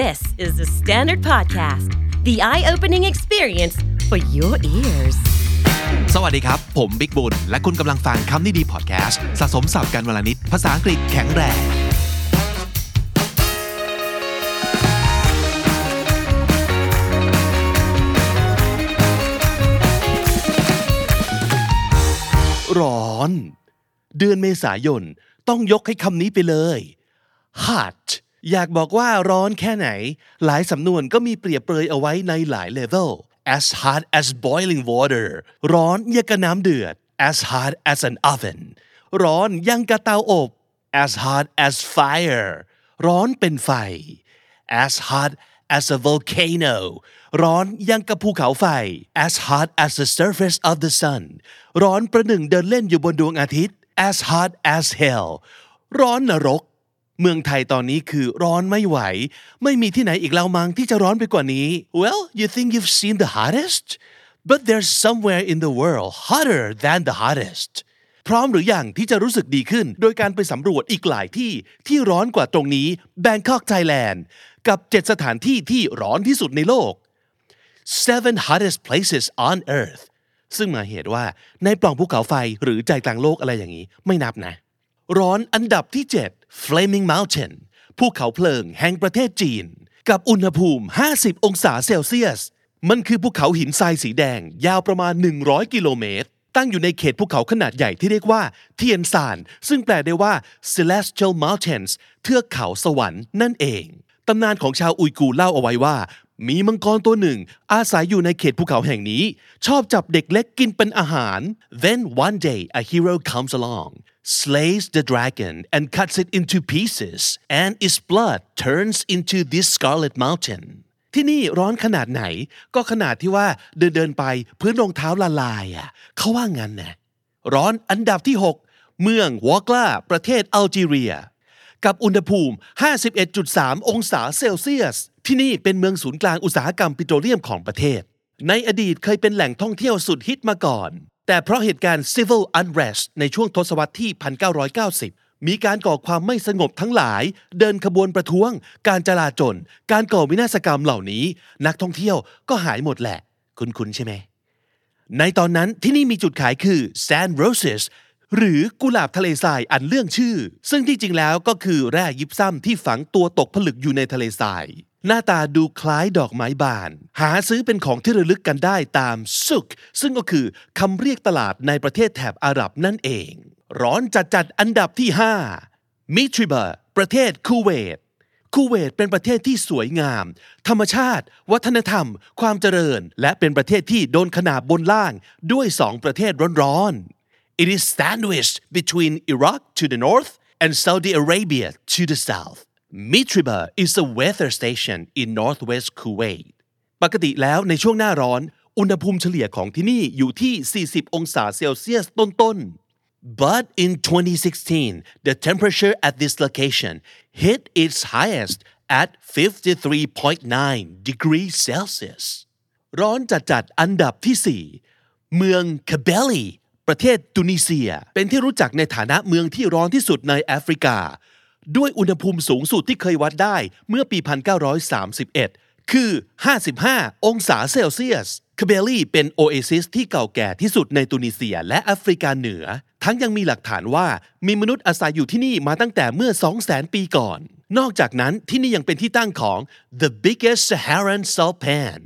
This is the Standard Podcast, the eye opening experience for your ears. สวัสดีครับ ผมบิ๊กบุญ และคุณกำลังฟังคำนี้ดีพอดแคสต์สะสมสับกันวลนิดภาษาอังกฤษแข็งแรง ร้อน เดือนเมษายน ต้องยกให้คำนี้ไปเลย hot อยากบอกว่าร้อนแค่ไหน หลายสำนวนก็มีเปรียบเปรยเอาไว้ในหลายเลเวล as hot as boiling water ร้อนยังกระน้ำเดือด as hot as an oven ร้อนยังกระเตาอบ as hot as fire ร้อนเป็นไฟ as hot as a volcano ร้อนยังกับภูเขาไฟ as hot as the surface of the sun ร้อนประหนึ่งเดินเล่นอยู่บนดวงอาทิตย์ as hot as hell ร้อนนรก เมืองไทยตอนนี้คือร้อนไม่ไหว ไม่มีที่ไหนอีกแล้วมั้งที่จะร้อนไปกว่านี้ Well you think you've seen the hottest but there's somewhere in the world hotter than the hottest พร้อมหรืออยังที่จะรู้สึกดีขึ้น โดยการไปสำรวจอีกหลายที่ที่ร้อนกว่าตรงนี้ Bangkok Thailand กับ 7 สถานที่ที่ร้อนที่สุดในโลก seven hottest places on earth ซึ่งมาเหตุว่าในปล่องภูเขาไฟหรือใจกลางโลกอะไรอย่างนี้ ไม่นับนะ ร้อนอันดับที่ 7 Flaming Mountain ภูเขาเพลิงแห่งประเทศจีน กับอุณหภูมิ 50 องศาเซลเซียส มันคือภูเขาหินทรายสีแดง ยาวประมาณ 100 กิโลเมตร ตั้งอยู่ในเขตภูเขาขนาดใหญ่ที่เรียกว่า เทียนซาน ซึ่งแปลได้ว่า Celestial Mountains เทือกเขาสวรรค์นั่นเอง ตำนานของชาวอุยกูร์เล่าเอาไว้ว่า มีมังกรตัวหนึ่ง อาศัยอยู่ในเขตภูเขาแห่งนี้ ชอบจับเด็กเล็กกินเป็นอาหาร then one day a hero comes along slays the dragon and cuts it into pieces and its blood turns into this scarlet mountain ที่นี่ร้อนขนาดไหน ก็ขนาดที่ว่าเดินเดินไปพื้นรองเท้าละลายอะเขาว่างั้นนะร้อนอันดับที่ 6 เมืองวอกลาประเทศอัลจีเรีย กับอุณหภูมิ 51.3 องศาเซลเซียส ที่นี่เป็นเมืองศูนย์กลางอุตสาหกรรมปิโตรเลียมของประเทศ ในอดีตเคยเป็นแหล่งท่องเที่ยวสุดฮิตมาก่อน แต่เพราะเหตุการณ์ civil unrest ในช่วงทศวรรษที่ 1990 มีการก่อความไม่สงบทั้งหลาย เดินขบวนประท้วง การจลาจล การก่อวินาศกรรมเหล่านี้ นักท่องเที่ยวก็หายหมดแหละ คุ้นๆใช่ไหม ในตอนนั้นที่นี่มีจุดขายคือ Sand Roses หรือกุหลาบทะเลทรายอันเรื่องชื่อ ซึ่งที่จริงแล้วก็คือแร่ยิบซ้ำที่ฝังตัวตกผลึกอยู่ในทะเลทราย หน้าตาดูคล้ายดอกไม้บาน หาซื้อเป็นของที่ระลึกกันได้ตามซุก ซึ่งก็คือคำเรียกตลาดในประเทศแถบอาหรับนั่นเอง ร้อนจัดจัดอันดับที่ 5 มิทริบาประเทศคูเวตคูเวตเป็นประเทศที่สวยงาม ธรรมชาติ วัฒนธรรม ความเจริญ และเป็นประเทศที่โดนขนาบบนล่างด้วยสองประเทศร้อนๆ It is sandwiched between Iraq to the north and Saudi Arabia to the south. Mitriba is a weather station in northwest Kuwait. ปกติแล้วในช่วงหน้าร้อน อุณหภูมิเฉลี่ยของที่นี่อยู่ที่ 40 องศาเซลเซียสต้นๆ But in 2016, the temperature at this location hit its highest at 53.9 degrees Celsius. ร้อนจัดๆอันดับที่ 4 เมืองคาเบลีประเทศตุนิเซีย เป็นที่รู้จักในฐานะเมืองที่ร้อนที่สุดในแอฟริกา ด้วยอุณหภูมิสูงสุดที่เคยวัดได้เมื่อปี 1931 คือ 55 องศาเซลเซียสคาเบลีเป็นโอเอซิสที่เก่าแก่ที่สุดในตุนิเซียและแอฟริกาเหนือ ทั้งยังมีหลักฐานว่ามีมนุษย์อาศัยอยู่ที่นี่มาตั้งแต่เมื่อ 200,000 ปีก่อน นอกจากนั้นที่นี่ยังเป็นที่ตั้งของ the biggest Saharan salt pan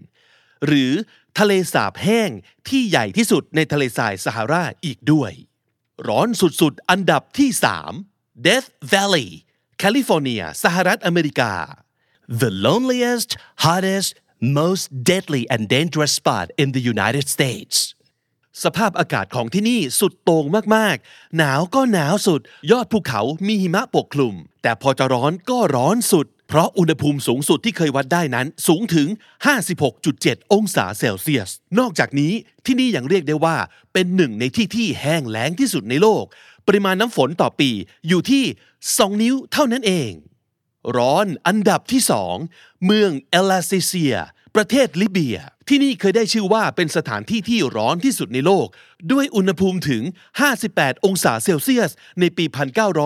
หรือทะเลสาบแห้งที่ใหญ่ที่สุดในทะเลทรายซาฮาราอีกด้วย ร้อนสุดๆ อันดับที่ 3 Death Valley แคลิฟอร์เนีย สหรัฐอเมริกา The loneliest hottest most deadly and dangerous spot in the United States สภาพอากาศของที่นี่สุดโต่งมากๆ หนาวก็หนาวสุด ยอดภูเขามีหิมะปกคลุม แต่พอจะร้อนก็ร้อนสุด เพราะอุณหภูมิสูงสุดที่เคยวัดได้นั้นสูงถึง 56.7 องศาเซลเซียส นอกจากนี้ที่นี่ยังเรียกได้ว่าเป็นหนึ่งในที่ที่แห้งแล้งที่สุดในโลก ปริมาณน้ำฝนต่อปีอยู่ที่ 2 นิ้วเท่านั้นเอง ร้อนอันดับที่สองเมืองเอลาซิเซีย ประเทศลิเบีย ที่นี่เคยได้ชื่อว่าเป็นสถานที่ที่ร้อนที่สุดในโลก ด้วยอุณหภูมิถึง 58 องศาเซลเซียส ในปี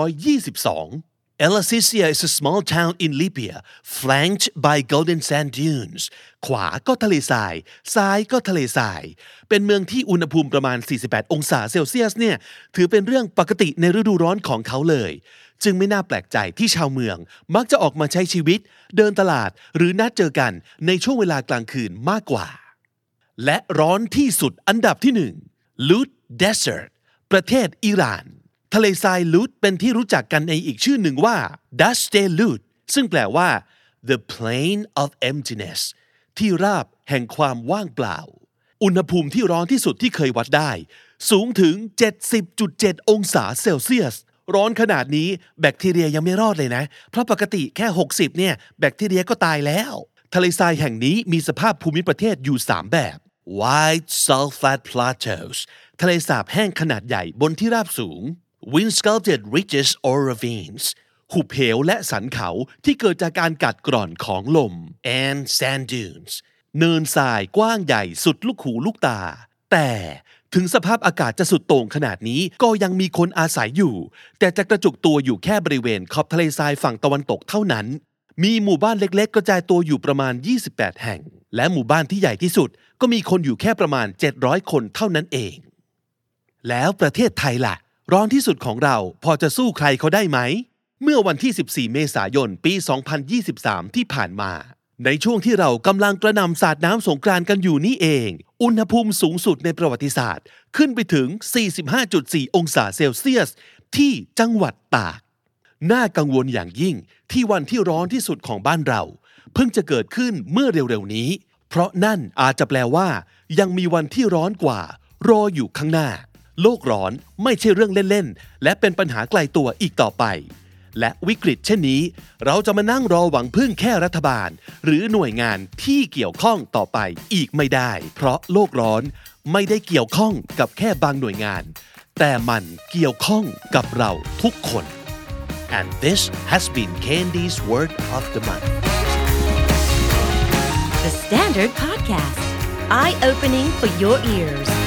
1922 El Asisia is a small town in Libya flanked by golden sand dunes ขวาก็ทะเลทราย ซ้ายก็ทะเลทราย เป็นเมืองที่อุณหภูมิประมาณ 48 องศาเซลเซียสเนี่ย ถือเป็นเรื่องปกติในฤดูร้อนของเขาเลย จึงไม่น่าแปลกใจที่ชาวเมือง มักจะออกมาใช้ชีวิต เดินตลาด หรือนัดเจอกันในช่วงเวลากลางคืนมากกว่า และร้อนที่สุดอันดับที่หนึ่ง Lut Desert ประเทศอิหร่าน ทะเลทรายลุดเป็นที่รู้จักกันในอีกชื่อหนึ่งว่า Dasht e Lut ซึ่งแปลว่า the plain of emptiness ที่ราบแห่งความว่างเปล่า อุณหภูมิที่ร้อนที่สุดที่เคยวัดได้ สูงถึง 70.7 องศาเซลเซียส ร้อนขนาดนี้แบคทีเรียยังไม่รอดเลยนะ เพราะปกติแค่ 60 เนี่ย แบคทีเรียก็ตายแล้ว ทะเลทรายแห่งนี้มีสภาพภูมิประเทศอยู่ 3 แบบ Wide Salt Flat Plateaus ทะเลสาบแห้งขนาดใหญ่บนที่ราบสูง Wind Sculpted Ridges or Ravines หุบเหวและสันเขาที่เกิดจากการกัดกร่อนของลม and sand dunes เนินทรายกว้างใหญ่สุดลูกหูลูกตา แต่ถึงสภาพอากาศจะสุดโต่งขนาดนี้ก็ยังมีคนอาศัยอยู่ แต่จะกระจุกตัวอยู่แค่บริเวณขอบทะเลทรายฝั่งตะวันตกเท่านั้น มีหมู่บ้านเล็กๆ กระจายตัวอยู่ประมาณ 28 แห่ง และหมู่บ้านที่ใหญ่ที่สุด ก็มีคนอยู่แค่ประมาณ 700 คนเท่านั้นเอง แล้วประเทศไทยล่ะ ร้อนที่สุดของเราพอจะสู้ใครเขาได้ไหม เมื่อวันที่ 14 เมษายน ปี 2023 ที่ผ่านมา ในช่วงที่เรากำลังกระนำสาดน้ำสงกรานกันอยู่นี่เอง อุณหภูมิสูงสุดในประวัติศาสตร์ ขึ้นไปถึง 45.4 องศาเซลเซียส ที่จังหวัดตาก น่ากังวลอย่างยิ่งที่วันที่ร้อนที่สุดของบ้านเรา เพิ่งจะเกิดขึ้นเมื่อเร็วๆนี้ เพราะนั่นอาจจะแปลว่า ยังมีวันที่ร้อนกว่า รออยู่ข้างหน้า โลกร้อนไม่ใช่เรื่องเล่นๆ และเป็นปัญหาไกลตัวอีกต่อไป และวิกฤตเช่นนี้ เราจะมานั่งรอหวังพึ่งแค่รัฐบาล หรือหน่วยงานที่เกี่ยวข้องต่อไปอีกไม่ได้ เพราะโลกร้อนไม่ได้เกี่ยวข้องกับแค่บางหน่วยงาน แต่มันเกี่ยวข้องกับเราทุกคน And this has been Candy's Word of the Month. The Standard Podcast, eye opening for your ears.